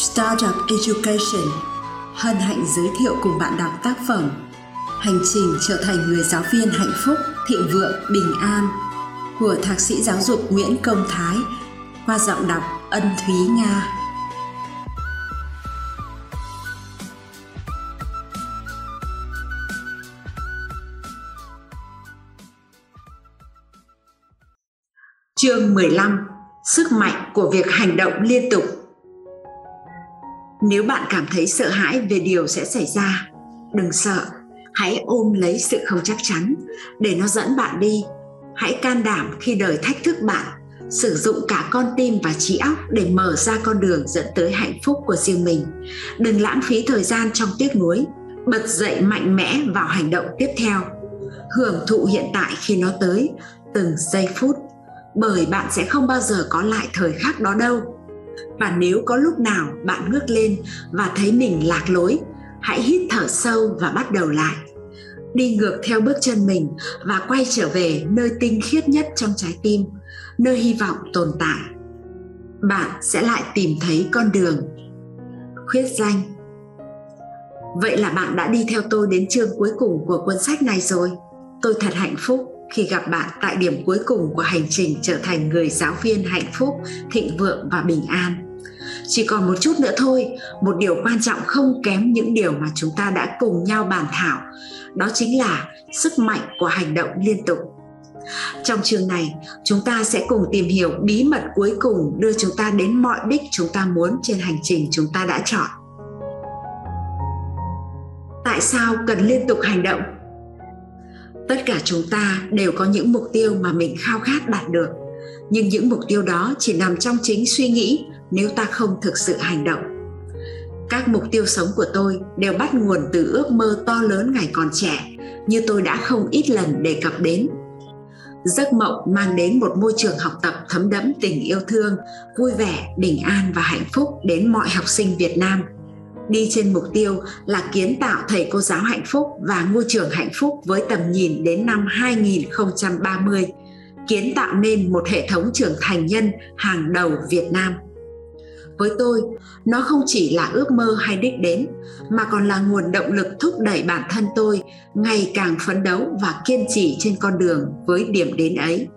Startup Education hân hạnh giới thiệu cùng bạn đọc tác phẩm Hành trình trở thành người giáo viên hạnh phúc, thịnh vượng, bình an của Thạc sĩ giáo dục Nguyễn Công Thái qua giọng đọc Ân Thúy Nga. Chương 15 Sức mạnh của việc hành động liên tục nếu bạn cảm thấy sợ hãi về điều sẽ xảy ra, đừng sợ. Hãy ôm lấy sự không chắc chắn để nó dẫn bạn đi. Hãy can đảm khi đời thách thức bạn, sử dụng cả con tim và trí óc để mở ra con đường dẫn tới hạnh phúc của riêng mình. Đừng lãng phí thời gian trong tiếc nuối, bật dậy mạnh mẽ vào hành động tiếp theo. Hưởng thụ hiện tại khi nó tới, từng giây phút bởi bạn sẽ không bao giờ có lại thời khắc đó đâu và nếu có lúc nào bạn ngước lên và thấy mình lạc lối hãy hít thở sâu và bắt đầu lại. Đi ngược theo bước chân mình và quay trở về nơi tinh khiết nhất trong trái tim nơi hy vọng tồn tại. Bạn sẽ lại tìm thấy con đường. Khuyết danh. Vậy là bạn đã đi theo tôi đến chương cuối cùng của cuốn sách này rồi. Tôi thật hạnh phúc khi gặp bạn tại điểm cuối cùng của hành trình trở thành người giáo viên hạnh phúc, thịnh vượng và bình an. Chỉ còn một chút nữa thôi, một điều quan trọng không kém những điều mà chúng ta đã cùng nhau bàn thảo, đó chính là sức mạnh của hành động liên tục. Trong chương này, chúng ta sẽ cùng tìm hiểu bí mật cuối cùng đưa chúng ta đến mọi đích chúng ta muốn trên hành trình chúng ta đã chọn. Tại sao cần liên tục hành động? tất cả chúng ta đều có những mục tiêu mà mình khao khát đạt được nhưng những mục tiêu đó chỉ nằm trong chính suy nghĩ nếu ta không thực sự hành động. Các mục tiêu sống của tôi đều bắt nguồn từ ước mơ to lớn ngày còn trẻ như tôi đã không ít lần đề cập đến. Giấc mộng mang đến một môi trường học tập thấm đẫm tình yêu thương vui vẻ bình an và hạnh phúc đến mọi học sinh việt nam. Đi trên mục tiêu là kiến tạo thầy cô giáo hạnh phúc và ngôi trường hạnh phúc với tầm nhìn đến năm 2030, kiến tạo nên một hệ thống trưởng thành nhân hàng đầu Việt Nam. Với tôi, nó không chỉ là ước mơ hay đích đến, mà còn là nguồn động lực thúc đẩy bản thân tôi ngày càng phấn đấu và kiên trì trên con đường với điểm đến ấy.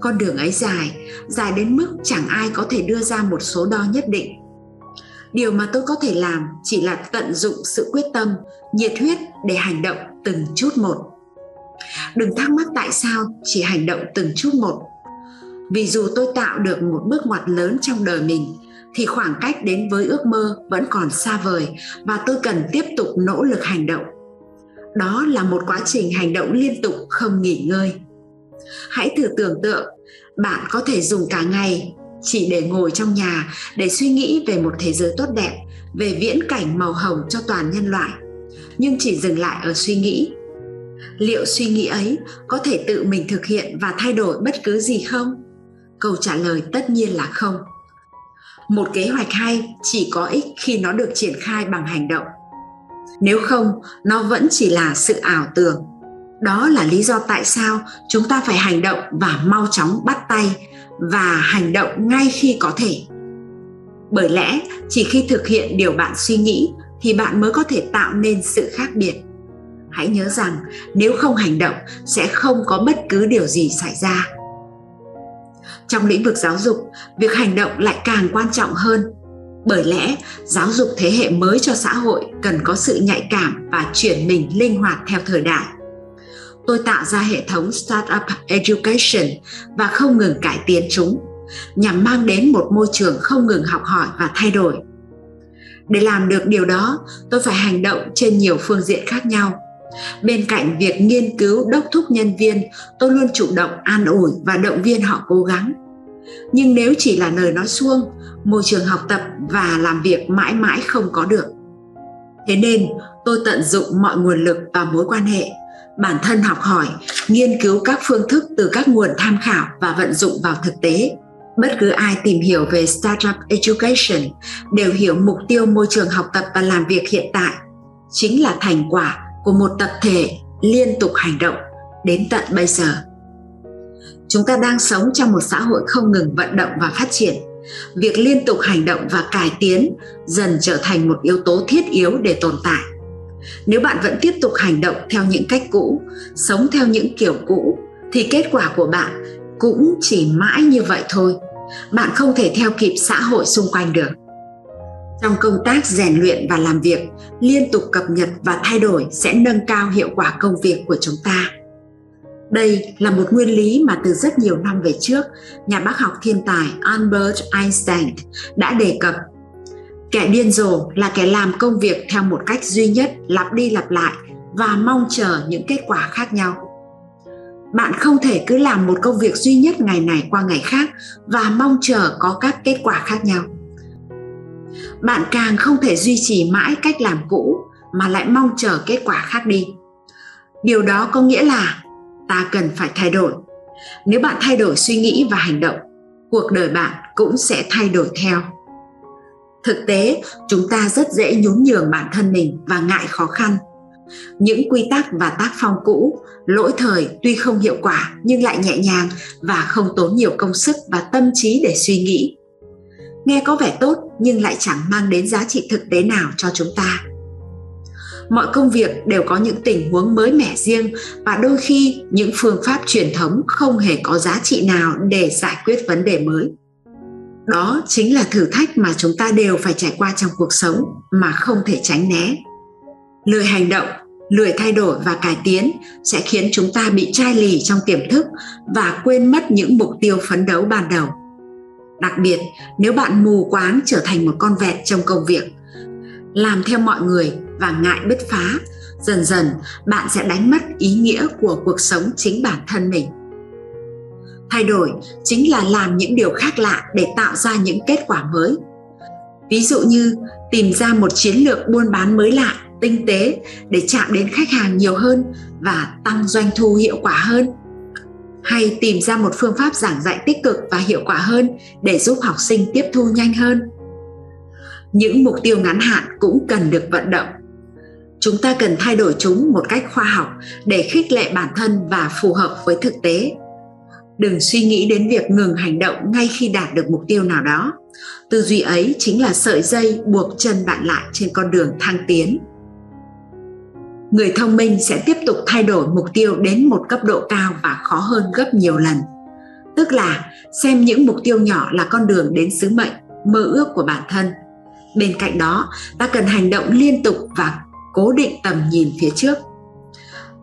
Con đường ấy dài, dài đến mức chẳng ai có thể đưa ra một số đo nhất định. Điều mà tôi có thể làm chỉ là tận dụng sự quyết tâm nhiệt huyết để hành động từng chút một. Đừng thắc mắc tại sao chỉ hành động từng chút một. Vì dù tôi tạo được một bước ngoặt lớn trong đời mình thì khoảng cách đến với ước mơ vẫn còn xa vời và tôi cần tiếp tục nỗ lực hành động. Đó là một quá trình hành động liên tục không nghỉ ngơi. Hãy thử tưởng tượng, bạn có thể dùng cả ngày chỉ để ngồi trong nhà để suy nghĩ về một thế giới tốt đẹp, về viễn cảnh màu hồng cho toàn nhân loại, nhưng chỉ dừng lại ở suy nghĩ. Liệu suy nghĩ ấy có thể tự mình thực hiện và thay đổi bất cứ gì không? Câu trả lời tất nhiên là không một kế hoạch hay chỉ có ích khi nó được triển khai bằng hành động. Nếu không, nó vẫn chỉ là sự ảo tưởng. Đó là lý do tại sao chúng ta phải hành động và mau chóng bắt tay và hành động ngay khi có thể. Bởi lẽ, chỉ khi thực hiện điều bạn suy nghĩ thì bạn mới có thể tạo nên sự khác biệt. Hãy nhớ rằng, nếu không hành động, sẽ không có bất cứ điều gì xảy ra trong lĩnh vực giáo dục việc hành động lại càng quan trọng hơn bởi lẽ giáo dục thế hệ mới cho xã hội cần có sự nhạy cảm và chuyển mình linh hoạt theo thời đại tôi tạo ra hệ thống Startup Education và không ngừng cải tiến chúng nhằm mang đến một môi trường không ngừng học hỏi và thay đổi. Để làm được điều đó, tôi phải hành động trên nhiều phương diện khác nhau. Bên cạnh việc nghiên cứu đốc thúc nhân viên, tôi luôn chủ động an ủi và động viên họ cố gắng. Nhưng nếu chỉ là lời nói suông, môi trường học tập và làm việc mãi mãi không có được. Thế nên, tôi tận dụng mọi nguồn lực và mối quan hệ bản thân học hỏi nghiên cứu các phương thức từ các nguồn tham khảo và vận dụng vào thực tế bất cứ ai tìm hiểu về startup education đều hiểu mục tiêu môi trường học tập và làm việc hiện tại chính là thành quả của một tập thể liên tục hành động đến tận bây giờ. Chúng ta đang sống trong một xã hội không ngừng vận động và phát triển. Việc liên tục hành động và cải tiến dần trở thành một yếu tố thiết yếu để tồn tại. Nếu bạn vẫn tiếp tục hành động theo những cách cũ, sống theo những kiểu cũ, thì kết quả của bạn cũng chỉ mãi như vậy thôi. Bạn không thể theo kịp xã hội xung quanh được trong công tác rèn luyện và làm việc liên tục cập nhật và thay đổi sẽ nâng cao hiệu quả công việc của chúng ta đây là một nguyên lý mà từ rất nhiều năm về trước, nhà bác học thiên tài Albert Einstein đã đề cập. Kẻ điên rồ là kẻ làm công việc theo một cách duy nhất, lặp đi lặp lại và mong chờ những kết quả khác nhau. Bạn không thể cứ làm một công việc duy nhất ngày này qua ngày khác và mong chờ có các kết quả khác nhau. Bạn càng không thể duy trì mãi cách làm cũ, mà lại mong chờ kết quả khác đi. Điều đó có nghĩa là ta cần phải thay đổi. Nếu bạn thay đổi suy nghĩ và hành động, cuộc đời bạn cũng sẽ thay đổi theo. Thực tế, chúng ta rất dễ nhún nhường bản thân mình và ngại khó khăn. Những quy tắc và tác phong cũ, lỗi thời tuy không hiệu quả nhưng lại nhẹ nhàng và không tốn nhiều công sức và tâm trí để suy nghĩ nghe có vẻ tốt, nhưng lại chẳng mang đến giá trị thực tế nào cho chúng ta. Mọi công việc đều có những tình huống mới mẻ riêng, và đôi khi những phương pháp truyền thống không hề có giá trị nào để giải quyết vấn đề mới. Đó chính là thử thách mà chúng ta đều phải trải qua trong cuộc sống mà không thể tránh né. Lười hành động, lười thay đổi và cải tiến sẽ khiến chúng ta bị chai lì trong tiềm thức và quên mất những mục tiêu phấn đấu ban đầu đặc biệt, nếu bạn mù quáng trở thành một con vẹt trong công việc, làm theo mọi người và ngại bứt phá, dần dần bạn sẽ đánh mất ý nghĩa của cuộc sống chính bản thân mình. Thay đổi chính là làm những điều khác lạ để tạo ra những kết quả mới. Ví dụ như tìm ra một chiến lược buôn bán mới lạ, tinh tế để chạm đến khách hàng nhiều hơn và tăng doanh thu hiệu quả hơn hay tìm ra một phương pháp giảng dạy tích cực và hiệu quả hơn để giúp học sinh tiếp thu nhanh hơn. Những mục tiêu ngắn hạn cũng cần được vận động. Chúng ta cần thay đổi chúng một cách khoa học để khích lệ bản thân và phù hợp với thực tế. Đừng suy nghĩ đến việc ngừng hành động ngay khi đạt được mục tiêu nào đó. Tư duy ấy chính là sợi dây buộc chân bạn lại trên con đường thăng tiến người thông minh sẽ tiếp tục thay đổi mục tiêu đến một cấp độ cao và khó hơn gấp nhiều lần. Tức là xem những mục tiêu nhỏ là con đường đến sứ mệnh, mơ ước của bản thân. Bên cạnh đó, ta cần hành động liên tục và cố định tầm nhìn phía trước.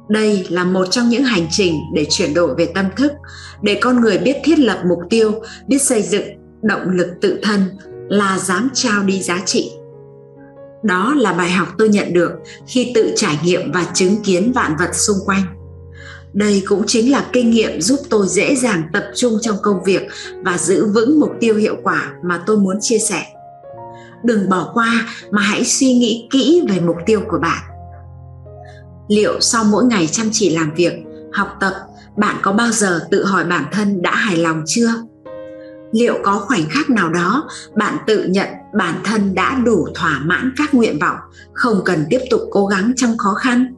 Đây là một trong những hành trình để chuyển đổi về tâm thức, để con người biết thiết lập mục tiêu, biết xây dựng động lực tự thân là dám trao đi giá trị đó là bài học tôi nhận được khi tự trải nghiệm và chứng kiến vạn vật xung quanh. Đây cũng chính là kinh nghiệm giúp tôi dễ dàng tập trung trong công việc và giữ vững mục tiêu hiệu quả mà tôi muốn chia sẻ. Đừng bỏ qua mà hãy suy nghĩ kỹ về mục tiêu của bạn. Liệu sau mỗi ngày chăm chỉ làm việc, học tập, bạn có bao giờ tự hỏi bản thân đã hài lòng chưa? Liệu có khoảnh khắc nào đó bạn tự nhận bản thân đã đủ thỏa mãn các nguyện vọng không cần tiếp tục cố gắng trong khó khăn.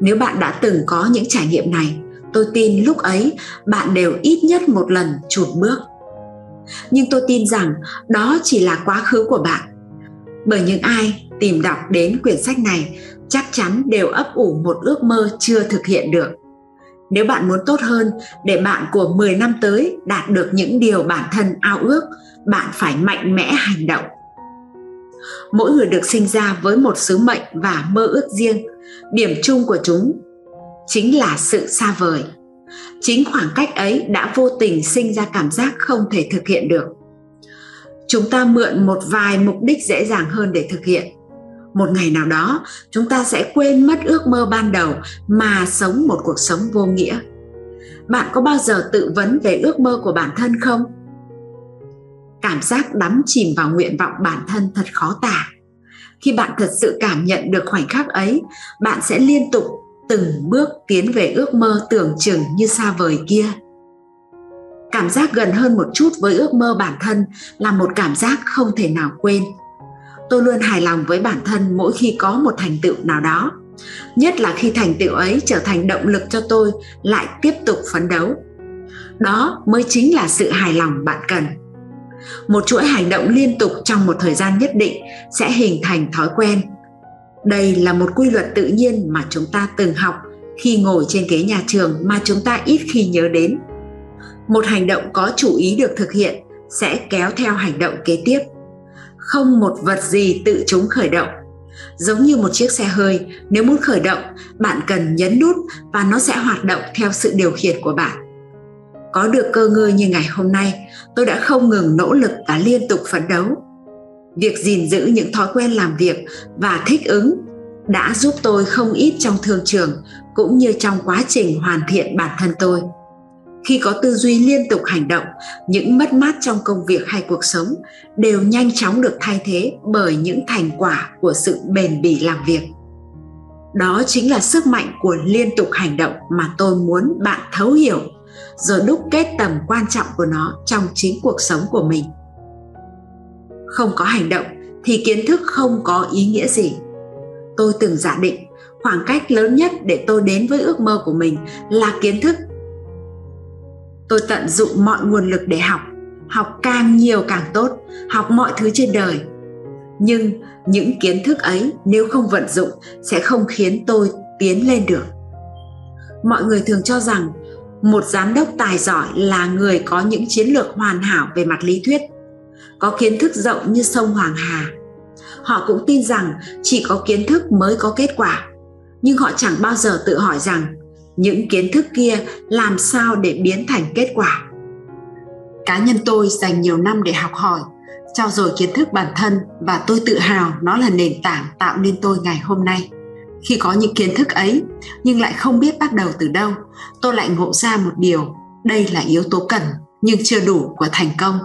Nếu bạn đã từng có những trải nghiệm này tôi tin lúc ấy bạn đều ít nhất một lần chuột bước. Nhưng tôi tin rằng đó chỉ là quá khứ của bạn. Bởi những ai tìm đọc đến quyển sách này chắc chắn đều ấp ủ một ước mơ chưa thực hiện được. Nếu bạn muốn tốt hơn để bạn của 10 năm tới đạt được những điều bản thân ao ước, bạn phải mạnh mẽ hành động. Mỗi người được sinh ra với một sứ mệnh và mơ ước riêng, điểm chung của chúng chính là sự xa vời. Chính khoảng cách ấy đã vô tình sinh ra cảm giác không thể thực hiện được. Chúng ta mượn một vài mục đích dễ dàng hơn để thực hiện. Một ngày nào đó chúng ta sẽ quên mất ước mơ ban đầu mà sống một cuộc sống vô nghĩa. Bạn có bao giờ tự vấn về ước mơ của bản thân không? Cảm giác đắm chìm vào nguyện vọng bản thân thật khó tả. Khi bạn thật sự cảm nhận được khoảnh khắc ấy, bạn sẽ liên tục từng bước tiến về ước mơ tưởng chừng như xa vời kia. Cảm giác gần hơn một chút với ước mơ bản thân là một cảm giác không thể nào quên. Tôi luôn hài lòng với bản thân mỗi khi có một thành tựu nào đó, nhất là khi thành tựu ấy trở thành động lực cho tôi lại tiếp tục phấn đấu. Đó mới chính là sự hài lòng bạn cần một chuỗi hành động liên tục trong một thời gian nhất định sẽ hình thành thói quen. Đây là một quy luật tự nhiên mà chúng ta từng học khi ngồi trên ghế nhà trường mà chúng ta ít khi nhớ đến. Một hành động có chủ ý được thực hiện sẽ kéo theo hành động kế tiếp. Không một vật gì tự chúng khởi động. Giống như một chiếc xe hơi, nếu muốn khởi động, bạn cần nhấn nút và nó sẽ hoạt động theo sự điều khiển của bạn có được cơ ngơi như ngày hôm nay, tôi đã không ngừng nỗ lực và liên tục phấn đấu. Việc gìn giữ những thói quen làm việc và thích ứng đã giúp tôi không ít trong thương trường cũng như trong quá trình hoàn thiện bản thân tôi. Khi có tư duy liên tục hành động, những mất mát trong công việc hay cuộc sống đều nhanh chóng được thay thế bởi những thành quả của sự bền bỉ làm việc. Đó chính là sức mạnh của liên tục hành động mà tôi muốn bạn thấu hiểu rồi đúc kết tầm quan trọng của nó trong chính cuộc sống của mình. Không có hành động thì kiến thức không có ý nghĩa gì. Tôi từng giả định khoảng cách lớn nhất để tôi đến với ước mơ của mình là kiến thức. Tôi tận dụng mọi nguồn lực để học học càng nhiều càng tốt, học mọi thứ trên đời. Nhưng những kiến thức ấy nếu không vận dụng sẽ không khiến tôi tiến lên được. Mọi người thường cho rằng một giám đốc tài giỏi là người có những chiến lược hoàn hảo về mặt lý thuyết, có kiến thức rộng như sông hoàng hà. Họ cũng tin rằng chỉ có kiến thức mới có kết quả. Nhưng họ chẳng bao giờ tự hỏi rằng những kiến thức kia làm sao để biến thành kết quả. Cá nhân tôi dành nhiều năm để học hỏi trao dồi kiến thức bản thân và tôi tự hào nó là nền tảng tạo nên tôi ngày hôm nay khi có những kiến thức ấy, nhưng lại không biết bắt đầu từ đâu. Tôi lại ngộ ra một điều, đây là yếu tố cần, nhưng chưa đủ của thành công.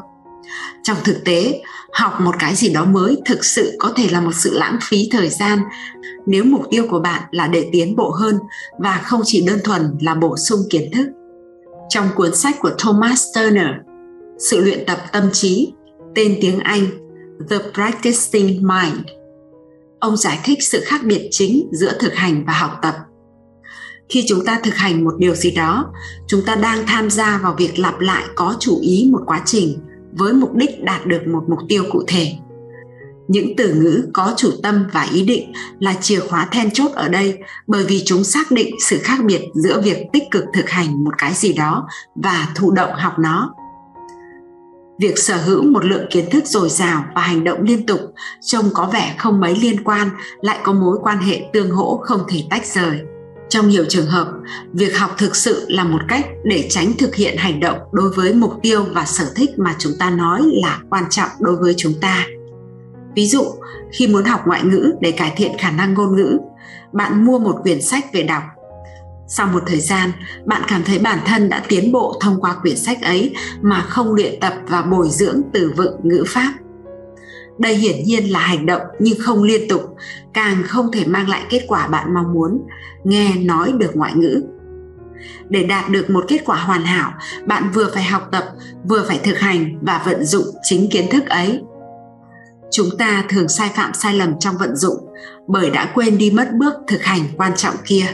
Trong thực tế, học một cái gì đó mới thực sự có thể là một sự lãng phí thời gian. Nếu mục tiêu của bạn là để tiến bộ hơn và không chỉ đơn thuần là bổ sung kiến thức. Trong cuốn sách của thomas turner, sự luyện tập tâm trí, tên tiếng anh, the practicing mind ông giải thích sự khác biệt chính giữa thực hành và học tập. Khi chúng ta thực hành một điều gì đó, chúng ta đang tham gia vào việc lặp lại có chủ ý một quá trình với mục đích đạt được một mục tiêu cụ thể. Những từ ngữ có chủ tâm và ý định là chìa khóa then chốt ở đây bởi vì chúng xác định sự khác biệt giữa việc tích cực thực hành một cái gì đó và thụ động học nó việc sở hữu một lượng kiến thức dồi dào và hành động liên tục, trông có vẻ không mấy liên quan, lại có mối quan hệ tương hỗ không thể tách rời. Trong nhiều trường hợp, việc học thực sự là một cách để tránh thực hiện hành động đối với mục tiêu và sở thích mà chúng ta nói là quan trọng đối với chúng ta. Ví dụ, khi muốn học ngoại ngữ để cải thiện khả năng ngôn ngữ, bạn mua một quyển sách về đọc sau một thời gian, bạn cảm thấy bản thân đã tiến bộ thông qua quyển sách ấy mà không luyện tập và bồi dưỡng từ vựng ngữ pháp. Đây hiển nhiên là hành động nhưng không liên tục, càng không thể mang lại kết quả bạn mong muốn, nghe nói được ngoại ngữ. Để đạt được một kết quả hoàn hảo, bạn vừa phải học tập, vừa phải thực hành và vận dụng chính kiến thức ấy. Chúng ta thường sai phạm sai lầm trong vận dụng, bởi đã quên đi mất bước thực hành quan trọng kia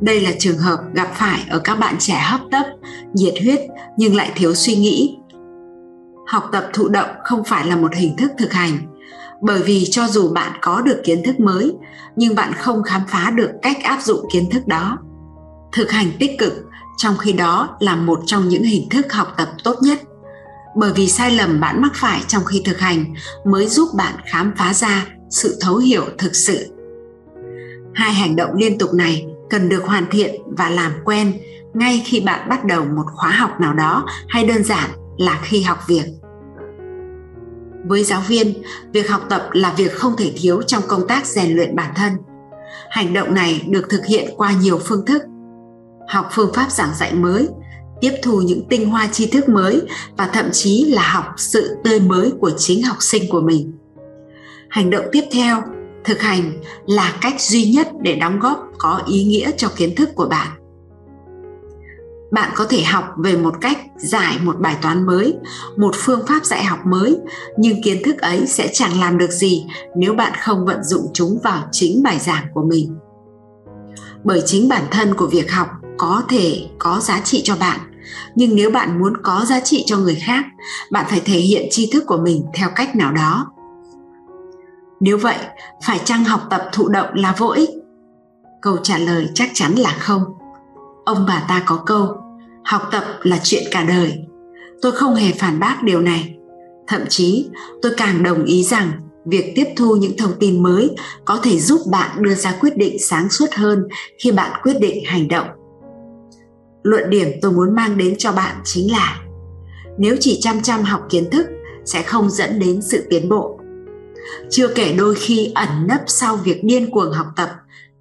đây là trường hợp gặp phải ở các bạn trẻ hấp tấp, nhiệt huyết nhưng lại thiếu suy nghĩ. Học tập thụ động không phải là một hình thức thực hành, bởi vì cho dù bạn có được kiến thức mới, nhưng bạn không khám phá được cách áp dụng kiến thức đó. Thực hành tích cực trong khi đó là một trong những hình thức học tập tốt nhất, bởi vì sai lầm bạn mắc phải trong khi thực hành mới giúp bạn khám phá ra sự thấu hiểu thực sự. Hai hành động liên tục này cần được hoàn thiện và làm quen ngay khi bạn bắt đầu một khóa học nào đó hay đơn giản là khi học việc. Với giáo viên, việc học tập là việc không thể thiếu trong công tác rèn luyện bản thân. Hành động này được thực hiện qua nhiều phương thức. Học phương pháp giảng dạy mới, tiếp thu những tinh hoa tri thức mới và thậm chí là học sự tươi mới của chính học sinh của mình. Hành động tiếp theo thực hành là cách duy nhất để đóng góp có ý nghĩa cho kiến thức của bạn. Bạn có thể học về một cách giải một bài toán mới, một phương pháp dạy học mới, nhưng kiến thức ấy sẽ chẳng làm được gì nếu bạn không vận dụng chúng vào chính bài giảng của mình. Bởi chính bản thân của việc học có thể có giá trị cho bạn, nhưng nếu bạn muốn có giá trị cho người khác, bạn phải thể hiện tri thức của mình theo cách nào đó nếu vậy, phải chăng học tập thụ động là vô ích? Câu trả lời chắc chắn là không. Ông bà ta có câu, học tập là chuyện cả đời. Tôi không hề phản bác điều này. Thậm chí, tôi càng đồng ý rằng việc tiếp thu những thông tin mới có thể giúp bạn đưa ra quyết định sáng suốt hơn khi bạn quyết định hành động. Luận điểm tôi muốn mang đến cho bạn chính là, nếu chỉ chăm chăm học kiến thức sẽ không dẫn đến sự tiến bộ chưa kể đôi khi ẩn nấp sau việc điên cuồng học tập,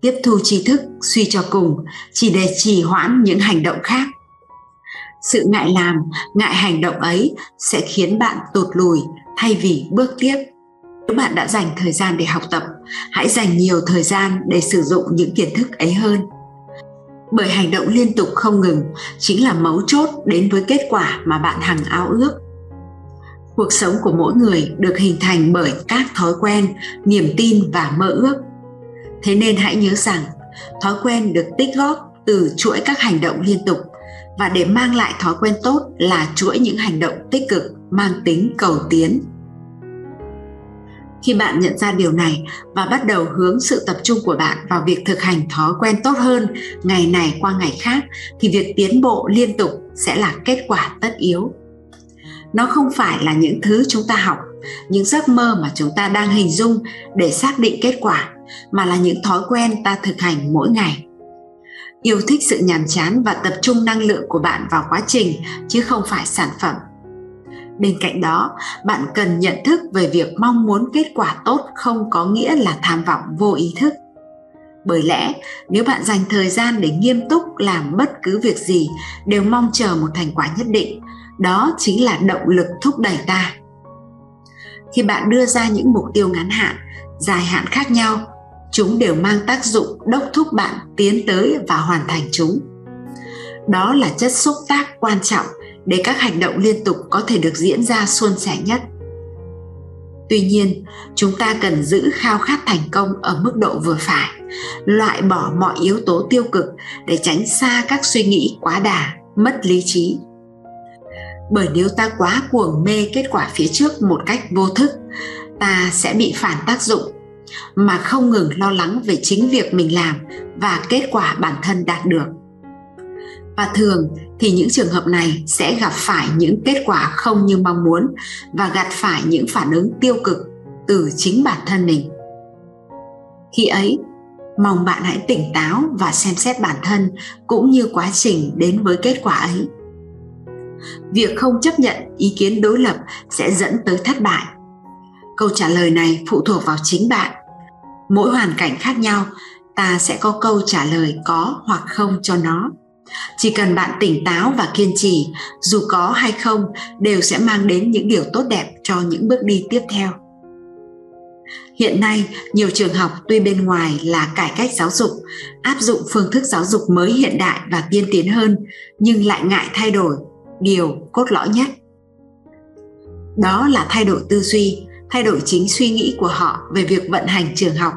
tiếp thu tri thức, suy cho cùng, chỉ để trì hoãn những hành động khác. Sự ngại làm, ngại hành động ấy sẽ khiến bạn tụt lùi thay vì bước tiếp. Nếu bạn đã dành thời gian để học tập, hãy dành nhiều thời gian để sử dụng những kiến thức ấy hơn. Bởi hành động liên tục không ngừng chính là mấu chốt đến với kết quả mà bạn hằng ao ước cuộc sống của mỗi người được hình thành bởi các thói quen, niềm tin và mơ ước. Thế nên hãy nhớ rằng, thói quen được tích góp từ chuỗi các hành động liên tục và để mang lại thói quen tốt là chuỗi những hành động tích cực mang tính cầu tiến. Khi bạn nhận ra điều này và bắt đầu hướng sự tập trung của bạn vào việc thực hành thói quen tốt hơn ngày này qua ngày khác thì việc tiến bộ liên tục sẽ là kết quả tất yếu nó không phải là những thứ chúng ta học, những giấc mơ mà chúng ta đang hình dung để xác định kết quả, mà là những thói quen ta thực hành mỗi ngày. Yêu thích sự nhàm chán và tập trung năng lượng của bạn vào quá trình, chứ không phải sản phẩm. Bên cạnh đó, bạn cần nhận thức về việc mong muốn kết quả tốt không có nghĩa là tham vọng vô ý thức. Bởi lẽ, nếu bạn dành thời gian để nghiêm túc làm bất cứ việc gì, đều mong chờ một thành quả nhất định đó chính là động lực thúc đẩy ta. Khi bạn đưa ra những mục tiêu ngắn hạn, dài hạn khác nhau, chúng đều mang tác dụng đốc thúc bạn tiến tới và hoàn thành chúng. Đó là chất xúc tác quan trọng để các hành động liên tục có thể được diễn ra suôn sẻ nhất. Tuy nhiên, chúng ta cần giữ khao khát thành công ở mức độ vừa phải, loại bỏ mọi yếu tố tiêu cực để tránh xa các suy nghĩ quá đà, mất lý trí bởi nếu ta quá cuồng mê kết quả phía trước một cách vô thức, ta sẽ bị phản tác dụng, mà không ngừng lo lắng về chính việc mình làm và kết quả bản thân đạt được. Và thường thì những trường hợp này sẽ gặp phải những kết quả không như mong muốn và gặp phải những phản ứng tiêu cực từ chính bản thân mình. Khi ấy, mong bạn hãy tỉnh táo và xem xét bản thân cũng như quá trình đến với kết quả ấy việc không chấp nhận ý kiến đối lập sẽ dẫn tới thất bại. Câu trả lời này phụ thuộc vào chính bạn. Mỗi hoàn cảnh khác nhau, ta sẽ có câu trả lời có hoặc không cho nó. Chỉ cần bạn tỉnh táo và kiên trì, dù có hay không, đều sẽ mang đến những điều tốt đẹp cho những bước đi tiếp theo. Hiện nay, nhiều trường học tuy bên ngoài là cải cách giáo dục, áp dụng phương thức giáo dục mới hiện đại và tiên tiến hơn, nhưng lại ngại thay đổi điều cốt lõi nhất. Đó là thay đổi tư duy, thay đổi chính suy nghĩ của họ về việc vận hành trường học.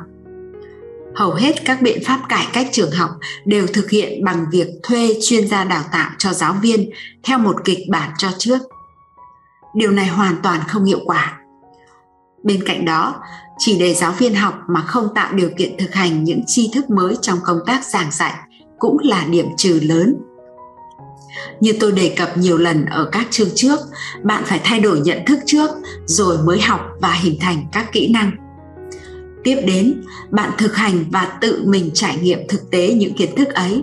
Hầu hết các biện pháp cải cách trường học đều thực hiện bằng việc thuê chuyên gia đào tạo cho giáo viên theo một kịch bản cho trước. Điều này hoàn toàn không hiệu quả. Bên cạnh đó, chỉ để giáo viên học mà không tạo điều kiện thực hành những tri thức mới trong công tác giảng dạy cũng là điểm trừ lớn như tôi đề cập nhiều lần ở các chương trước, bạn phải thay đổi nhận thức trước, rồi mới học và hình thành các kỹ năng. Tiếp đến, bạn thực hành và tự mình trải nghiệm thực tế những kiến thức ấy.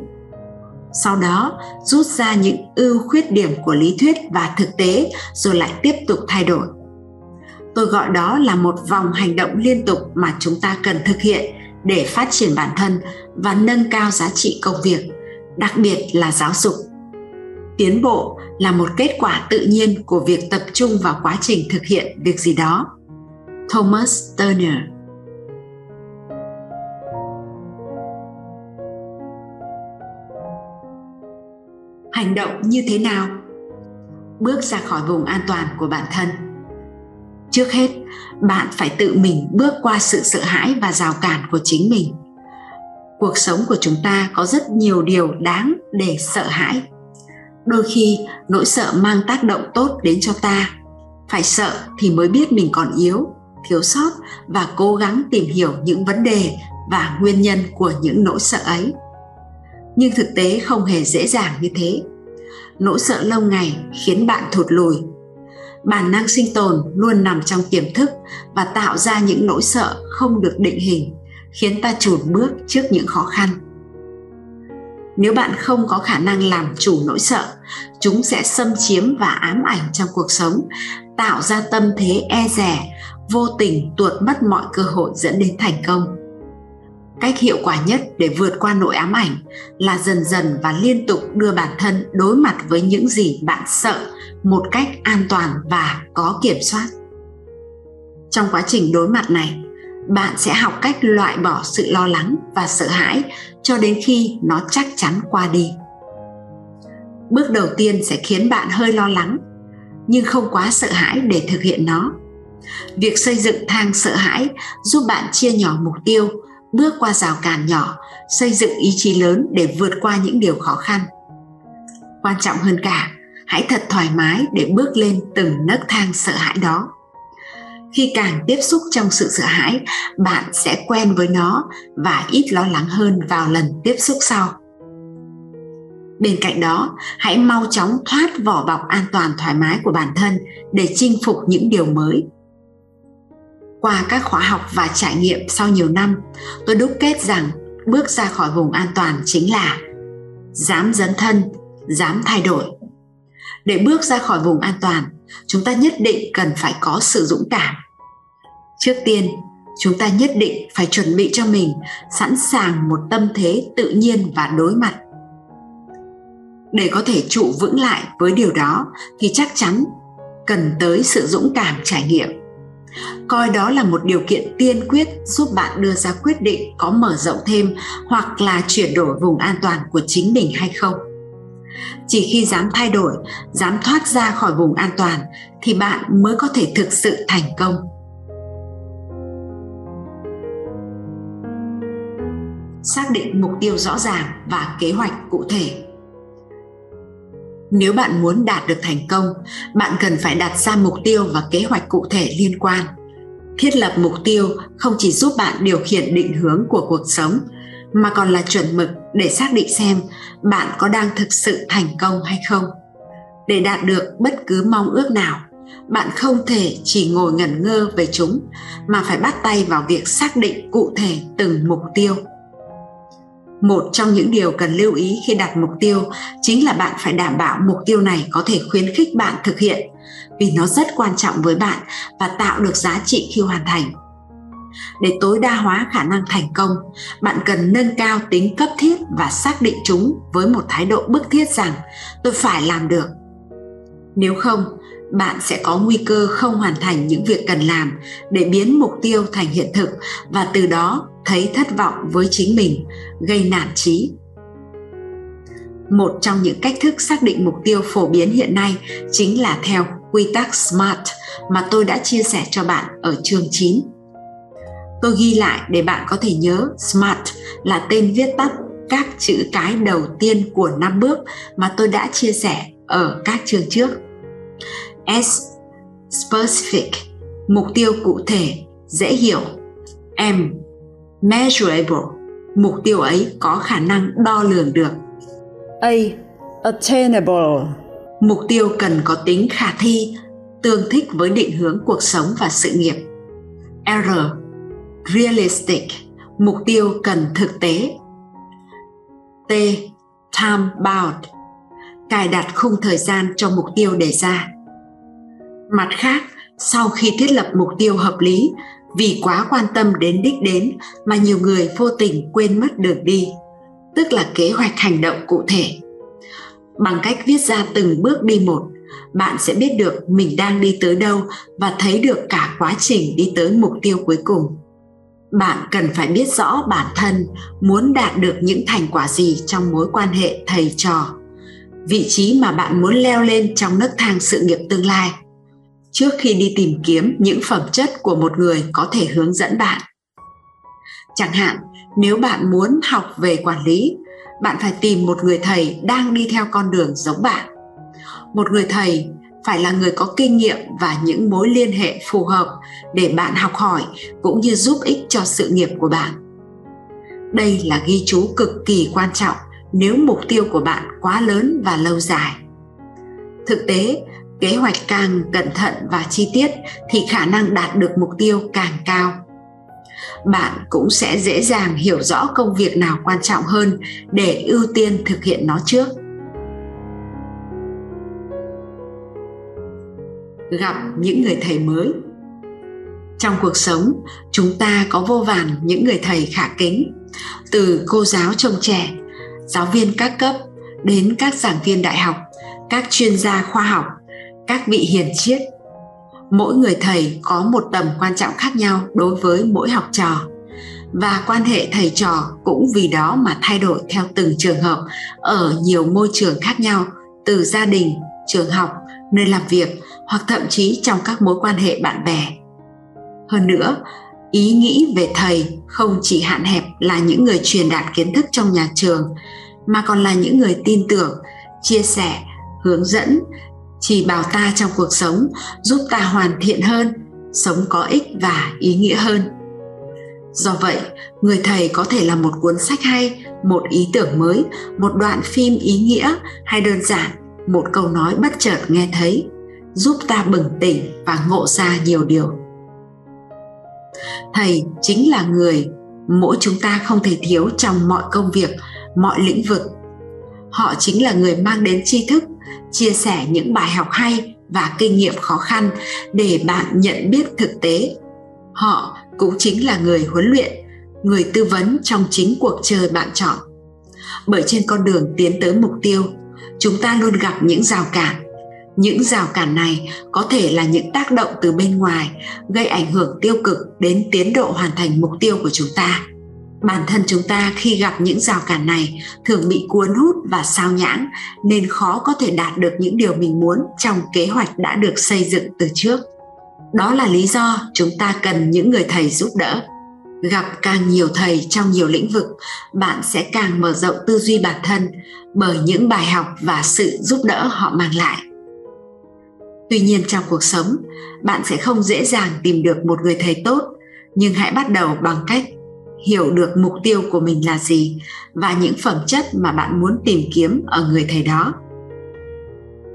Sau đó, rút ra những ưu khuyết điểm của lý thuyết và thực tế rồi lại tiếp tục thay đổi. Tôi gọi đó là một vòng hành động liên tục mà chúng ta cần thực hiện để phát triển bản thân và nâng cao giá trị công việc, đặc biệt là giáo dục tiến bộ là một kết quả tự nhiên của việc tập trung vào quá trình thực hiện việc gì đó. Thomas turner. Hành động như thế nào? Bước ra khỏi vùng an toàn của bản thân. Trước hết, bạn phải tự mình bước qua sự sợ hãi và rào cản của chính mình. Cuộc sống của chúng ta có rất nhiều điều đáng để sợ hãi đôi khi, nỗi sợ mang tác động tốt đến cho ta. Phải sợ thì mới biết mình còn yếu, thiếu sót và cố gắng tìm hiểu những vấn đề và nguyên nhân của những nỗi sợ ấy. Nhưng thực tế không hề dễ dàng như thế. Nỗi sợ lâu ngày khiến bạn thụt lùi. Bản năng sinh tồn luôn nằm trong tiềm thức và tạo ra những nỗi sợ không được định hình, khiến ta chùn bước trước những khó khăn nếu bạn không có khả năng làm chủ nỗi sợ chúng sẽ xâm chiếm và ám ảnh trong cuộc sống tạo ra tâm thế e dè, vô tình tuột mất mọi cơ hội dẫn đến thành công. Cách hiệu quả nhất để vượt qua nỗi ám ảnh là dần dần và liên tục đưa bản thân đối mặt với những gì bạn sợ một cách an toàn và có kiểm soát. Trong quá trình đối mặt này bạn sẽ học cách loại bỏ sự lo lắng và sợ hãi cho đến khi nó chắc chắn qua đi. Bước đầu tiên sẽ khiến bạn hơi lo lắng, nhưng không quá sợ hãi để thực hiện nó. Việc xây dựng thang sợ hãi giúp bạn chia nhỏ mục tiêu, bước qua rào cản nhỏ, xây dựng ý chí lớn để vượt qua những điều khó khăn. Quan trọng hơn cả, hãy thật thoải mái để bước lên từng nấc thang sợ hãi đó khi càng tiếp xúc trong sự sợ hãi, bạn sẽ quen với nó và ít lo lắng hơn vào lần tiếp xúc sau. Bên cạnh đó, hãy mau chóng thoát vỏ bọc an toàn thoải mái của bản thân để chinh phục những điều mới. Qua các khóa học và trải nghiệm sau nhiều năm, tôi đúc kết rằng bước ra khỏi vùng an toàn chính là dám dấn thân, dám thay đổi. Để bước ra khỏi vùng an toàn, chúng ta nhất định cần phải có sự dũng cảm trước tiên, chúng ta nhất định phải chuẩn bị cho mình sẵn sàng một tâm thế tự nhiên và đối mặt. Để có thể trụ vững lại với điều đó thì chắc chắn cần tới sự dũng cảm trải nghiệm. Coi đó là một điều kiện tiên quyết giúp bạn đưa ra quyết định có mở rộng thêm hoặc là chuyển đổi vùng an toàn của chính mình hay không. Chỉ khi dám thay đổi, dám thoát ra khỏi vùng an toàn thì bạn mới có thể thực sự thành công. Xác định mục tiêu rõ ràng và kế hoạch cụ thể. Nếu bạn muốn đạt được thành công, bạn cần phải đặt ra mục tiêu và kế hoạch cụ thể liên quan. Thiết lập mục tiêu không chỉ giúp bạn điều khiển định hướng của cuộc sống, mà còn là chuẩn mực để xác định xem bạn có đang thực sự thành công hay không. Để đạt được bất cứ mong ước nào, bạn không thể chỉ ngồi ngẩn ngơ về chúng, mà phải bắt tay vào việc xác định cụ thể từng mục tiêu một trong những điều cần lưu ý khi đặt mục tiêu chính là bạn phải đảm bảo mục tiêu này có thể khuyến khích bạn thực hiện, vì nó rất quan trọng với bạn và tạo được giá trị khi hoàn thành. Để tối đa hóa khả năng thành công, bạn cần nâng cao tính cấp thiết và xác định chúng với một thái độ bức thiết rằng tôi phải làm được. Nếu không bạn sẽ có nguy cơ không hoàn thành những việc cần làm để biến mục tiêu thành hiện thực và từ đó thấy thất vọng với chính mình, gây nản trí một trong những cách thức xác định mục tiêu phổ biến hiện nay chính là theo quy tắc SMART mà tôi đã chia sẻ cho bạn ở chương 9. Tôi ghi lại để bạn có thể nhớ, SMART là tên viết tắt các chữ cái đầu tiên của năm bước mà tôi đã chia sẻ ở các chương trước. S. Specific. Mục tiêu cụ thể dễ hiểu. M. Measurable. Mục tiêu ấy có khả năng đo lường được. A. Attainable. Mục tiêu cần có tính khả thi tương thích với định hướng cuộc sống và sự nghiệp. R. Realistic. Mục tiêu cần thực tế. T. Time bound. Cài đặt khung thời gian cho mục tiêu đề ra mặt khác, sau khi thiết lập mục tiêu hợp lý, vì quá quan tâm đến đích đến mà nhiều người vô tình quên mất đường đi, tức là kế hoạch hành động cụ thể. Bằng cách viết ra từng bước đi một, bạn sẽ biết được mình đang đi tới đâu và thấy được cả quá trình đi tới mục tiêu cuối cùng. Bạn cần phải biết rõ bản thân muốn đạt được những thành quả gì trong mối quan hệ thầy trò, vị trí mà bạn muốn leo lên trong nấc thang sự nghiệp tương lai trước khi đi tìm kiếm những phẩm chất của một người có thể hướng dẫn bạn. Chẳng hạn, nếu bạn muốn học về quản lý, bạn phải tìm một người thầy đang đi theo con đường giống bạn. Một người thầy phải là người có kinh nghiệm và những mối liên hệ phù hợp để bạn học hỏi cũng như giúp ích cho sự nghiệp của bạn. Đây là ghi chú cực kỳ quan trọng nếu mục tiêu của bạn quá lớn và lâu dài. Thực tế kế hoạch càng cẩn thận và chi tiết thì khả năng đạt được mục tiêu càng cao. Bạn cũng sẽ dễ dàng hiểu rõ công việc nào quan trọng hơn để ưu tiên thực hiện nó trước. Gặp những người thầy mới. Trong cuộc sống, chúng ta có vô vàn những người thầy khả kính, từ cô giáo trông trẻ, giáo viên các cấp đến các giảng viên đại học, các chuyên gia khoa học các vị hiền triết, mỗi người thầy có một tầm quan trọng khác nhau đối với mỗi học trò. Và quan hệ thầy trò cũng vì đó mà thay đổi theo từng trường hợp ở nhiều môi trường khác nhau, từ gia đình, trường học, nơi làm việc hoặc thậm chí trong các mối quan hệ bạn bè. Hơn nữa, ý nghĩ về thầy không chỉ hạn hẹp là những người truyền đạt kiến thức trong nhà trường, mà còn là những người tin tưởng, chia sẻ, hướng dẫn chỉ bảo ta trong cuộc sống giúp ta hoàn thiện hơn, sống có ích và ý nghĩa hơn. Do vậy, người thầy có thể là một cuốn sách hay, một ý tưởng mới, một đoạn phim ý nghĩa hay đơn giản một câu nói bất chợt nghe thấy, giúp ta bừng tỉnh và ngộ ra nhiều điều. Thầy chính là người, mỗi chúng ta không thể thiếu trong mọi công việc, mọi lĩnh vực. Họ chính là người mang đến tri thức chia sẻ những bài học hay và kinh nghiệm khó khăn để bạn nhận biết thực tế. Họ cũng chính là người huấn luyện, người tư vấn trong chính cuộc chơi bạn chọn. Bởi trên con đường tiến tới mục tiêu, chúng ta luôn gặp những rào cản. Những rào cản này có thể là những tác động từ bên ngoài, gây ảnh hưởng tiêu cực đến tiến độ hoàn thành mục tiêu của chúng ta bản thân chúng ta khi gặp những rào cản này thường bị cuốn hút và sao nhãng, nên khó có thể đạt được những điều mình muốn trong kế hoạch đã được xây dựng từ trước. Đó là lý do chúng ta cần những người thầy giúp đỡ. Gặp càng nhiều thầy trong nhiều lĩnh vực, bạn sẽ càng mở rộng tư duy bản thân bởi những bài học và sự giúp đỡ họ mang lại. Tuy nhiên trong cuộc sống, bạn sẽ không dễ dàng tìm được một người thầy tốt, nhưng hãy bắt đầu bằng cách hiểu được mục tiêu của mình là gì và những phẩm chất mà bạn muốn tìm kiếm ở người thầy đó.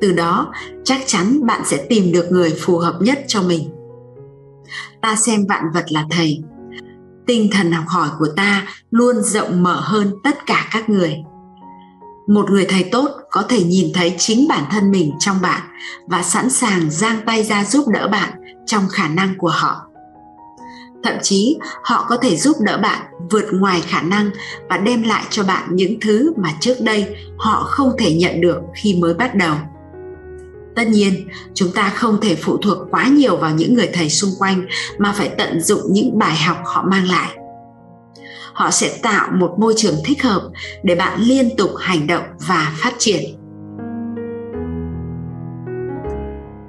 Từ đó, chắc chắn bạn sẽ tìm được người phù hợp nhất cho mình. Ta xem vạn vật là thầy. Tinh thần học hỏi của ta luôn rộng mở hơn tất cả các người. Một người thầy tốt có thể nhìn thấy chính bản thân mình trong bạn và sẵn sàng giang tay ra giúp đỡ bạn trong khả năng của họ thậm chí, họ có thể giúp đỡ bạn vượt ngoài khả năng và đem lại cho bạn những thứ mà trước đây họ không thể nhận được khi mới bắt đầu. Tất nhiên, chúng ta không thể phụ thuộc quá nhiều vào những người thầy xung quanh mà phải tận dụng những bài học họ mang lại. Họ sẽ tạo một môi trường thích hợp để bạn liên tục hành động và phát triển.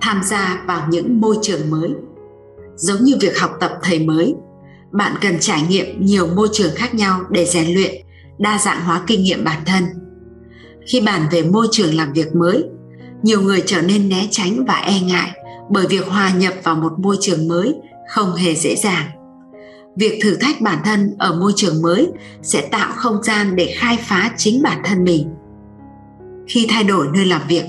Tham gia vào những môi trường mới giống như việc học tập thầy mới, bạn cần trải nghiệm nhiều môi trường khác nhau để rèn luyện, đa dạng hóa kinh nghiệm bản thân. Khi bàn về môi trường làm việc mới, nhiều người trở nên né tránh và e ngại bởi việc hòa nhập vào một môi trường mới không hề dễ dàng. Việc thử thách bản thân ở môi trường mới sẽ tạo không gian để khai phá chính bản thân mình khi thay đổi nơi làm việc.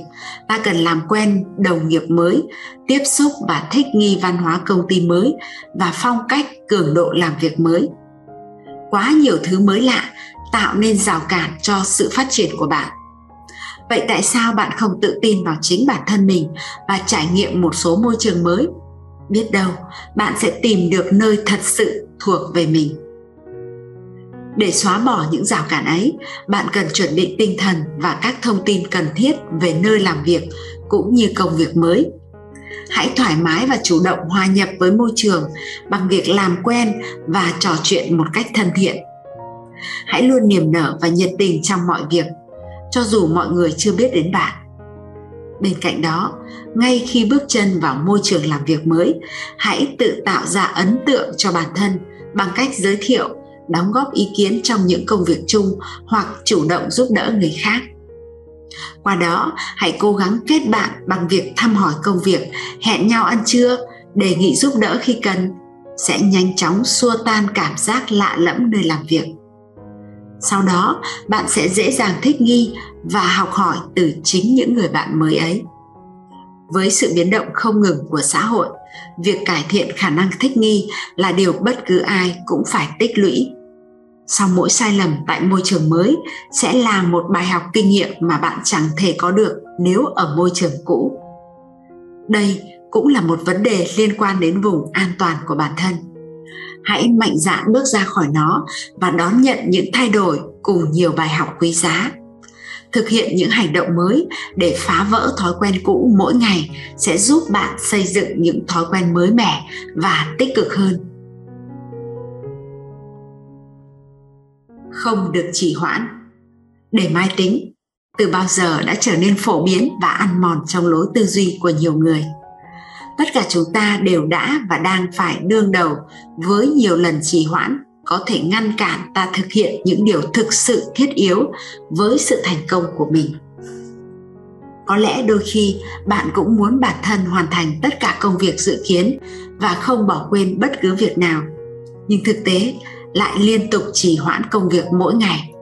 Ta cần làm quen đồng nghiệp mới, tiếp xúc và thích nghi văn hóa công ty mới và phong cách, cường độ làm việc mới. Quá nhiều thứ mới lạ tạo nên rào cản cho sự phát triển của bạn. Vậy tại sao bạn không tự tin vào chính bản thân mình và trải nghiệm một số môi trường mới? Biết đâu, bạn sẽ tìm được nơi thật sự thuộc về mình để xóa bỏ những rào cản ấy, bạn cần chuẩn bị tinh thần và các thông tin cần thiết về nơi làm việc cũng như công việc mới. Hãy thoải mái và chủ động hòa nhập với môi trường bằng việc làm quen và trò chuyện một cách thân thiện. Hãy luôn niềm nở và nhiệt tình trong mọi việc, cho dù mọi người chưa biết đến bạn. Bên cạnh đó, ngay khi bước chân vào môi trường làm việc mới, hãy tự tạo ra ấn tượng cho bản thân bằng cách giới thiệu đóng góp ý kiến trong những công việc chung hoặc chủ động giúp đỡ người khác. Qua đó, hãy cố gắng kết bạn bằng việc thăm hỏi công việc, hẹn nhau ăn trưa, đề nghị giúp đỡ khi cần, sẽ nhanh chóng xua tan cảm giác lạ lẫm nơi làm việc. Sau đó, bạn sẽ dễ dàng thích nghi và học hỏi từ chính những người bạn mới ấy với sự biến động không ngừng của xã hội. Việc cải thiện khả năng thích nghi là điều bất cứ ai cũng phải tích lũy. Sau mỗi sai lầm tại môi trường mới sẽ là một bài học kinh nghiệm mà bạn chẳng thể có được nếu ở môi trường cũ. Đây cũng là một vấn đề liên quan đến vùng an toàn của bản thân. Hãy mạnh dạn bước ra khỏi nó và đón nhận những thay đổi cùng nhiều bài học quý giá thực hiện những hành động mới để phá vỡ thói quen cũ mỗi ngày sẽ giúp bạn xây dựng những thói quen mới mẻ và tích cực hơn. Không được trì hoãn. Để mai tính, từ bao giờ đã trở nên phổ biến và ăn mòn trong lối tư duy của nhiều người? Tất cả chúng ta đều đã và đang phải đương đầu với nhiều lần trì hoãn có thể ngăn cản ta thực hiện những điều thực sự thiết yếu với sự thành công của mình. Có lẽ đôi khi bạn cũng muốn bản thân hoàn thành tất cả công việc dự kiến và không bỏ quên bất cứ việc nào, nhưng thực tế lại liên tục trì hoãn công việc mỗi ngày.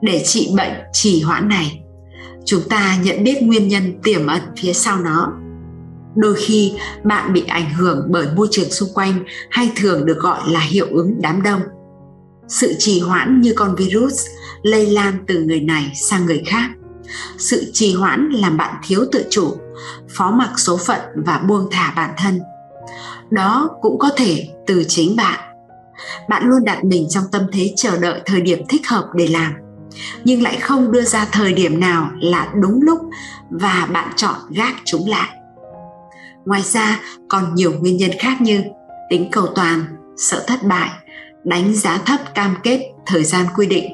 Để trị bệnh trì hoãn này, chúng ta nhận biết nguyên nhân tiềm ẩn phía sau nó đôi khi, bạn bị ảnh hưởng bởi môi trường xung quanh hay thường được gọi là hiệu ứng đám đông. Sự trì hoãn như con virus lây lan từ người này sang người khác. Sự trì hoãn làm bạn thiếu tự chủ, phó mặc số phận và buông thả bản thân. Đó cũng có thể từ chính bạn. Bạn luôn đặt mình trong tâm thế chờ đợi thời điểm thích hợp để làm, nhưng lại không đưa ra thời điểm nào là đúng lúc và bạn chọn gác chúng lại ngoài ra, còn nhiều nguyên nhân khác như tính cầu toàn, sợ thất bại, đánh giá thấp cam kết thời gian quy định.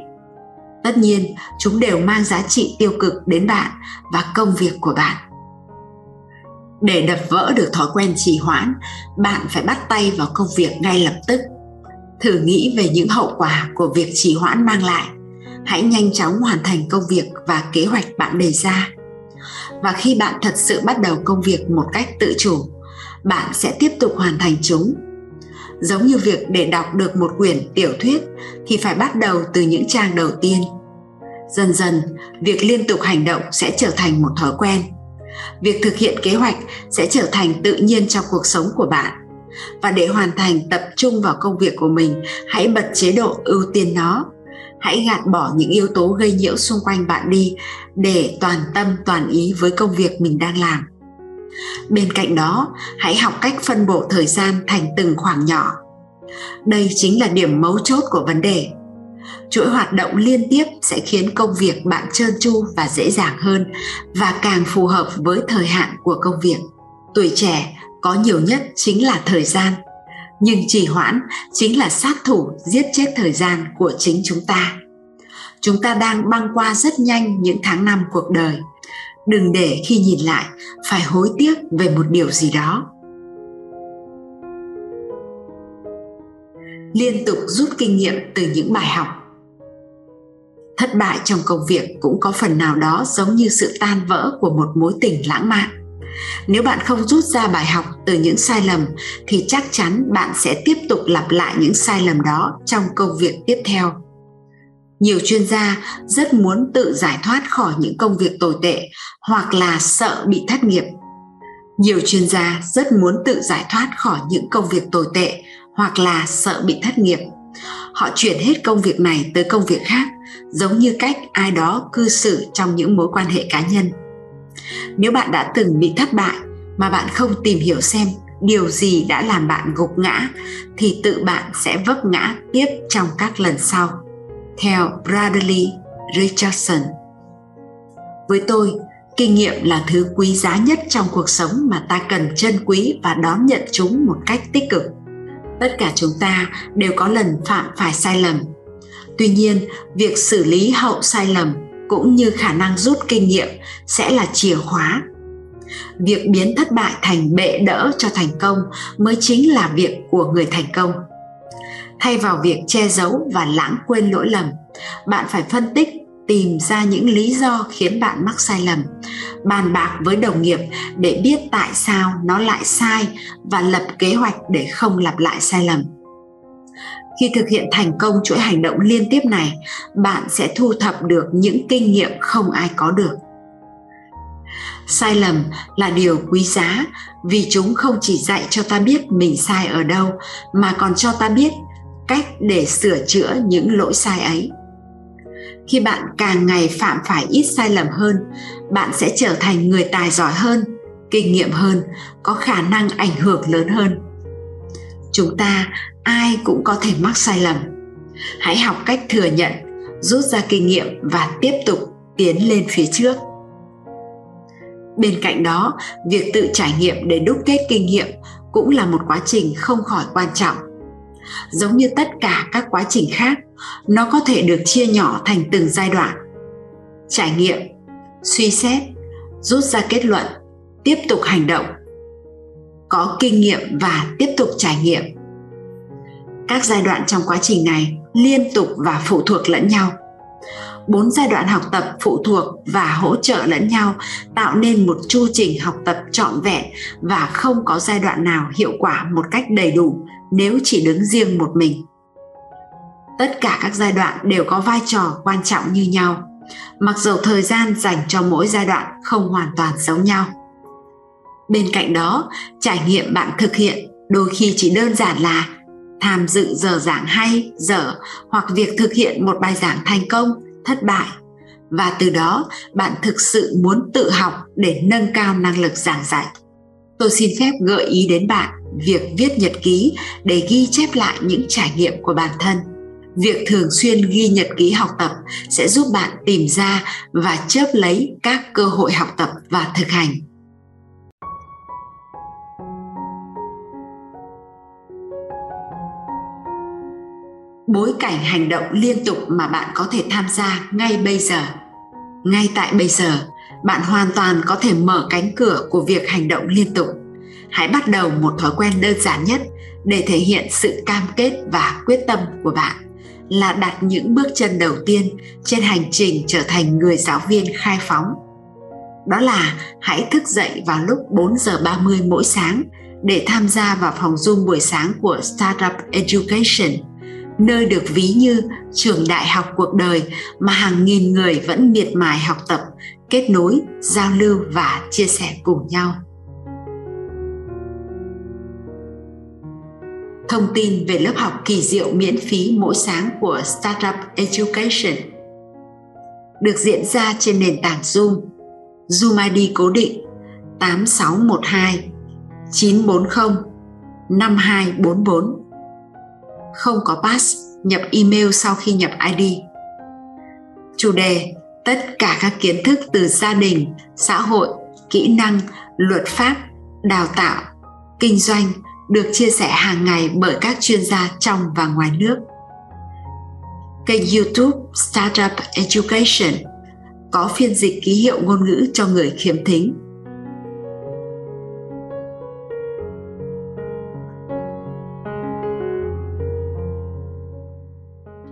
Tất nhiên, chúng đều mang giá trị tiêu cực đến bạn và công việc của bạn. Để đập vỡ được thói quen trì hoãn, bạn phải bắt tay vào công việc ngay lập tức. Thử nghĩ về những hậu quả của việc trì hoãn mang lại. Hãy nhanh chóng hoàn thành công việc và kế hoạch bạn đề ra và khi bạn thật sự bắt đầu công việc một cách tự chủ, bạn sẽ tiếp tục hoàn thành chúng. Giống như việc để đọc được một quyển tiểu thuyết thì phải bắt đầu từ những trang đầu tiên. Dần dần, việc liên tục hành động sẽ trở thành một thói quen. Việc thực hiện kế hoạch sẽ trở thành tự nhiên trong cuộc sống của bạn. Và để hoàn thành tập trung vào công việc của mình, hãy bật chế độ ưu tiên nó hãy gạt bỏ những yếu tố gây nhiễu xung quanh bạn đi, để toàn tâm, toàn ý với công việc mình đang làm. Bên cạnh đó, hãy học cách phân bổ thời gian thành từng khoảng nhỏ. Đây chính là điểm mấu chốt của vấn đề. Chuỗi hoạt động liên tiếp sẽ khiến công việc bạn trơn tru và dễ dàng hơn và càng phù hợp với thời hạn của công việc. Tuổi trẻ có nhiều nhất chính là thời gian nhưng trì hoãn chính là sát thủ giết chết thời gian của chính chúng ta. Chúng ta đang băng qua rất nhanh những tháng năm cuộc đời. Đừng để khi nhìn lại phải hối tiếc về một điều gì đó. Liên tục rút kinh nghiệm từ những bài học. Thất bại trong công việc cũng có phần nào đó giống như sự tan vỡ của một mối tình lãng mạn nếu bạn không rút ra bài học từ những sai lầm, thì chắc chắn bạn sẽ tiếp tục lặp lại những sai lầm đó trong công việc tiếp theo. Nhiều chuyên gia rất muốn tự giải thoát khỏi những công việc tồi tệ hoặc là sợ bị thất nghiệp. Nhiều chuyên gia rất muốn tự giải thoát khỏi những công việc tồi tệ hoặc là sợ bị thất nghiệp. Họ chuyển hết công việc này tới công việc khác, giống như cách ai đó cư xử trong những mối quan hệ cá nhân nếu bạn đã từng bị thất bại mà bạn không tìm hiểu xem điều gì đã làm bạn gục ngã, thì tự bạn sẽ vấp ngã tiếp trong các lần sau. Theo bradley richardson. Với tôi, kinh nghiệm là thứ quý giá nhất trong cuộc sống mà ta cần trân quý và đón nhận chúng một cách tích cực. Tất cả chúng ta đều có lần phạm phải sai lầm. Tuy nhiên, việc xử lý hậu sai lầm cũng như khả năng rút kinh nghiệm sẽ là chìa khóa. Việc biến thất bại thành bệ đỡ cho thành công mới chính là việc của người thành công. Thay vào việc che giấu và lãng quên lỗi lầm, bạn phải phân tích, tìm ra những lý do khiến bạn mắc sai lầm, bàn bạc với đồng nghiệp để biết tại sao nó lại sai và lập kế hoạch để không lặp lại sai lầm khi thực hiện thành công chuỗi hành động liên tiếp này, bạn sẽ thu thập được những kinh nghiệm không ai có được. Sai lầm là điều quý giá, vì chúng không chỉ dạy cho ta biết mình sai ở đâu, mà còn cho ta biết cách để sửa chữa những lỗi sai ấy. Khi bạn càng ngày phạm phải ít sai lầm hơn, bạn sẽ trở thành người tài giỏi hơn, kinh nghiệm hơn, có khả năng ảnh hưởng lớn hơn. Chúng ta ai cũng có thể mắc sai lầm. Hãy học cách thừa nhận, rút ra kinh nghiệm và tiếp tục tiến lên phía trước. Bên cạnh đó, việc tự trải nghiệm để đúc kết kinh nghiệm cũng là một quá trình không khỏi quan trọng. Giống như tất cả các quá trình khác, nó có thể được chia nhỏ thành từng giai đoạn. Trải nghiệm, suy xét, rút ra kết luận, tiếp tục hành động. Có kinh nghiệm và tiếp tục trải nghiệm các giai đoạn trong quá trình này liên tục và phụ thuộc lẫn nhau. Bốn giai đoạn học tập phụ thuộc và hỗ trợ lẫn nhau tạo nên một chu trình học tập trọn vẹn và không có giai đoạn nào hiệu quả một cách đầy đủ nếu chỉ đứng riêng một mình. Tất cả các giai đoạn đều có vai trò quan trọng như nhau, mặc dù thời gian dành cho mỗi giai đoạn không hoàn toàn giống nhau. Bên cạnh đó, trải nghiệm bạn thực hiện đôi khi chỉ đơn giản là tham dự giờ giảng hay dở hoặc việc thực hiện một bài giảng thành công, thất bại. Và từ đó, bạn thực sự muốn tự học để nâng cao năng lực giảng dạy. Tôi xin phép gợi ý đến bạn việc viết nhật ký để ghi chép lại những trải nghiệm của bản thân. Việc thường xuyên ghi nhật ký học tập sẽ giúp bạn tìm ra và chớp lấy các cơ hội học tập và thực hành. Bối cảnh hành động liên tục mà bạn có thể tham gia ngay bây giờ. Ngay tại bây giờ bạn hoàn toàn có thể mở cánh cửa của việc hành động liên tục. Hãy bắt đầu một thói quen đơn giản nhất để thể hiện sự cam kết và quyết tâm của bạn là đặt những bước chân đầu tiên trên hành trình trở thành người giáo viên khai phóng. Đó là hãy thức dậy vào lúc 4 giờ 30 mỗi sáng để tham gia vào phòng Zoom buổi sáng của Startup Education, nơi được ví như trường đại học cuộc đời mà hàng nghìn người vẫn miệt mài học tập, kết nối, giao lưu và chia sẻ cùng nhau. thông tin về lớp học kỳ diệu miễn phí mỗi sáng của Startup Education được diễn ra trên nền tảng Zoom. Zoom ID cố định 8612 940 5244. Không có pass, nhập email sau khi nhập ID. Chủ đề tất cả các kiến thức từ gia đình, xã hội, kỹ năng, luật pháp, đào tạo, kinh doanh được chia sẻ hàng ngày bởi các chuyên gia trong và ngoài nước. Kênh YouTube Startup Education có phiên dịch ký hiệu ngôn ngữ cho người khiếm thính.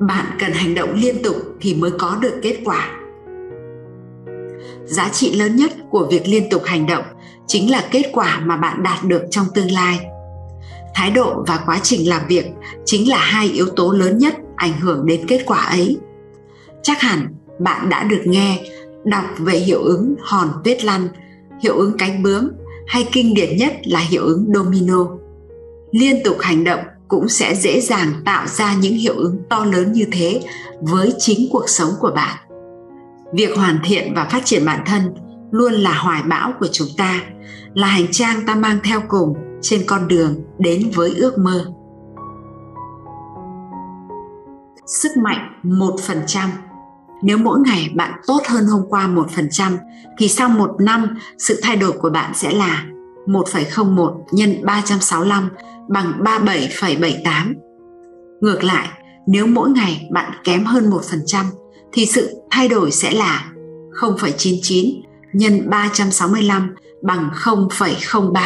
Bạn cần hành động liên tục thì mới có được kết quả. Giá trị lớn nhất của việc liên tục hành động chính là kết quả mà bạn đạt được trong tương lai. Thái độ và quá trình làm việc chính là hai yếu tố lớn nhất ảnh hưởng đến kết quả ấy. Chắc hẳn bạn đã được nghe, đọc về hiệu ứng hòn tuyết lăn, hiệu ứng cánh bướm hay kinh điển nhất là hiệu ứng domino. Liên tục hành động cũng sẽ dễ dàng tạo ra những hiệu ứng to lớn như thế với chính cuộc sống của bạn việc hoàn thiện và phát triển bản thân luôn là hoài bão của chúng ta là hành trang ta mang theo cùng trên con đường đến với ước mơ sức mạnh 1%. nếu mỗi ngày bạn tốt hơn hôm qua 1%, thì sau một năm sự thay đổi của bạn sẽ là 1,01 nhân 365 bằng 37,78. Ngược lại, nếu mỗi ngày bạn kém hơn 1% thì sự thay đổi sẽ là 0,99 nhân 365 bằng 0,03.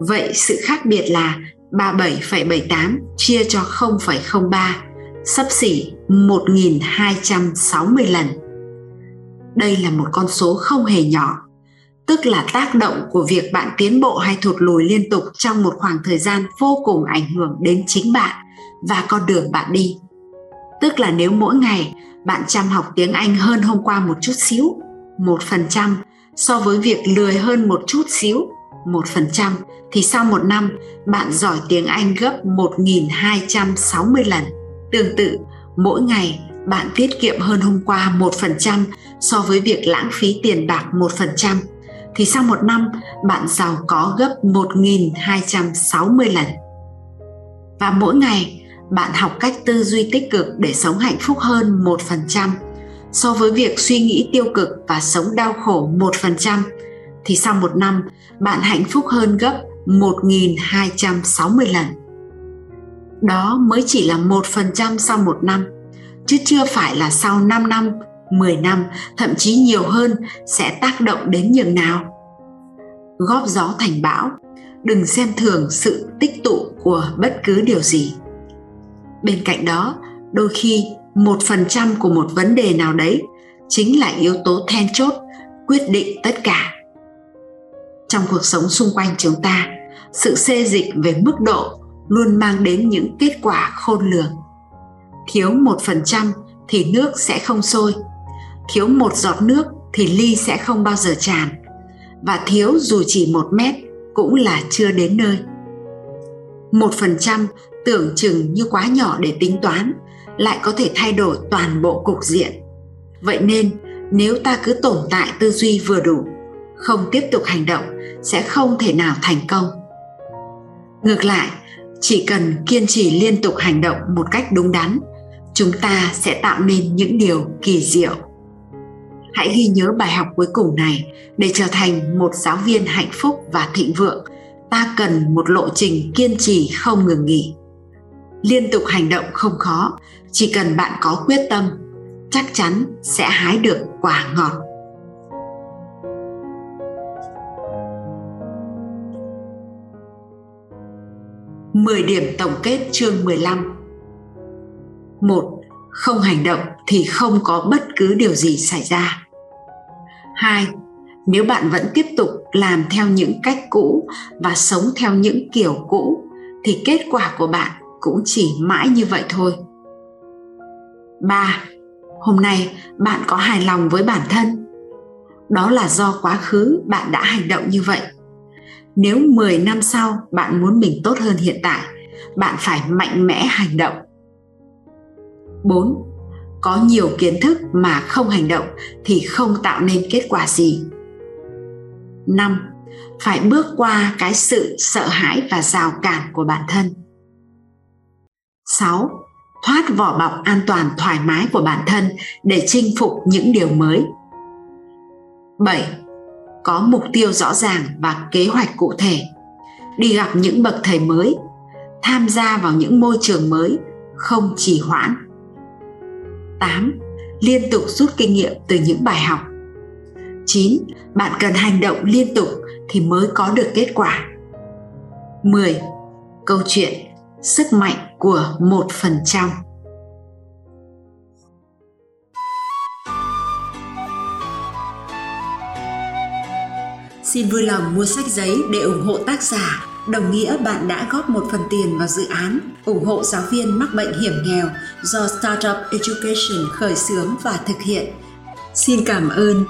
Vậy sự khác biệt là 37,78 chia cho 0,03 sắp xỉ 1.260 lần. Đây là một con số không hề nhỏ, tức là tác động của việc bạn tiến bộ hay thụt lùi liên tục trong một khoảng thời gian vô cùng ảnh hưởng đến chính bạn và con đường bạn đi. Tức là nếu mỗi ngày bạn chăm học tiếng Anh hơn hôm qua một chút xíu, một phần trăm so với việc lười hơn một chút xíu, một phần trăm thì sau một năm bạn giỏi tiếng Anh gấp 1.260 lần. Tương tự, mỗi ngày bạn tiết kiệm hơn hôm qua một phần trăm so với việc lãng phí tiền bạc một phần trăm thì sau một năm bạn giàu có gấp 1.260 lần. Và mỗi ngày bạn học cách tư duy tích cực để sống hạnh phúc hơn 1% so với việc suy nghĩ tiêu cực và sống đau khổ 1% thì sau một năm bạn hạnh phúc hơn gấp 1.260 lần. Đó mới chỉ là 1% sau một năm, chứ chưa phải là sau 5 năm, 10 năm, thậm chí nhiều hơn sẽ tác động đến nhường nào. Góp gió thành bão, đừng xem thường sự tích tụ của bất cứ điều gì. Bên cạnh đó, đôi khi một phần trăm của một vấn đề nào đấy chính là yếu tố then chốt quyết định tất cả trong cuộc sống xung quanh chúng ta sự xê dịch về mức độ luôn mang đến những kết quả khôn lường thiếu một phần trăm thì nước sẽ không sôi thiếu một giọt nước thì ly sẽ không bao giờ tràn. Và thiếu dù chỉ một mét cũng là chưa đến nơi. Một phần trăm tưởng chừng như quá nhỏ để tính toán, lại có thể thay đổi toàn bộ cục diện. Vậy nên, nếu ta cứ tồn tại tư duy vừa đủ, không tiếp tục hành động, sẽ không thể nào thành công. Ngược lại, chỉ cần kiên trì liên tục hành động một cách đúng đắn, chúng ta sẽ tạo nên những điều kỳ diệu hãy ghi nhớ bài học cuối cùng này để trở thành một giáo viên hạnh phúc và thịnh vượng. Ta cần một lộ trình kiên trì không ngừng nghỉ. Liên tục hành động không khó, chỉ cần bạn có quyết tâm, chắc chắn sẽ hái được quả ngọt. Mười điểm tổng kết chương 15 1. Không hành động thì không có bất cứ điều gì xảy ra. 2. Nếu bạn vẫn tiếp tục làm theo những cách cũ và sống theo những kiểu cũ thì kết quả của bạn cũng chỉ mãi như vậy thôi 3. Hôm nay bạn có hài lòng với bản thân. Đó là do quá khứ bạn đã hành động như vậy. Nếu 10 năm sau bạn muốn mình tốt hơn hiện tại, bạn phải mạnh mẽ hành động. 4. Có nhiều kiến thức mà không hành động thì không tạo nên kết quả gì. 5. Phải bước qua cái sự sợ hãi và rào cản của bản thân 6. Thoát vỏ bọc an toàn thoải mái của bản thân để chinh phục những điều mới. 7. Có mục tiêu rõ ràng và kế hoạch cụ thể. Đi gặp những bậc thầy mới, tham gia vào những môi trường mới, không trì hoãn. 8. Liên tục rút kinh nghiệm từ những bài học. 9. Bạn cần hành động liên tục thì mới có được kết quả. 10. Câu chuyện sức mạnh của một phần trăm Xin vui lòng mua sách giấy để ủng hộ tác giả, đồng nghĩa bạn đã góp một phần tiền vào dự án, ủng hộ giáo viên mắc bệnh hiểm nghèo do Startup Education khởi xướng và thực hiện. Xin cảm ơn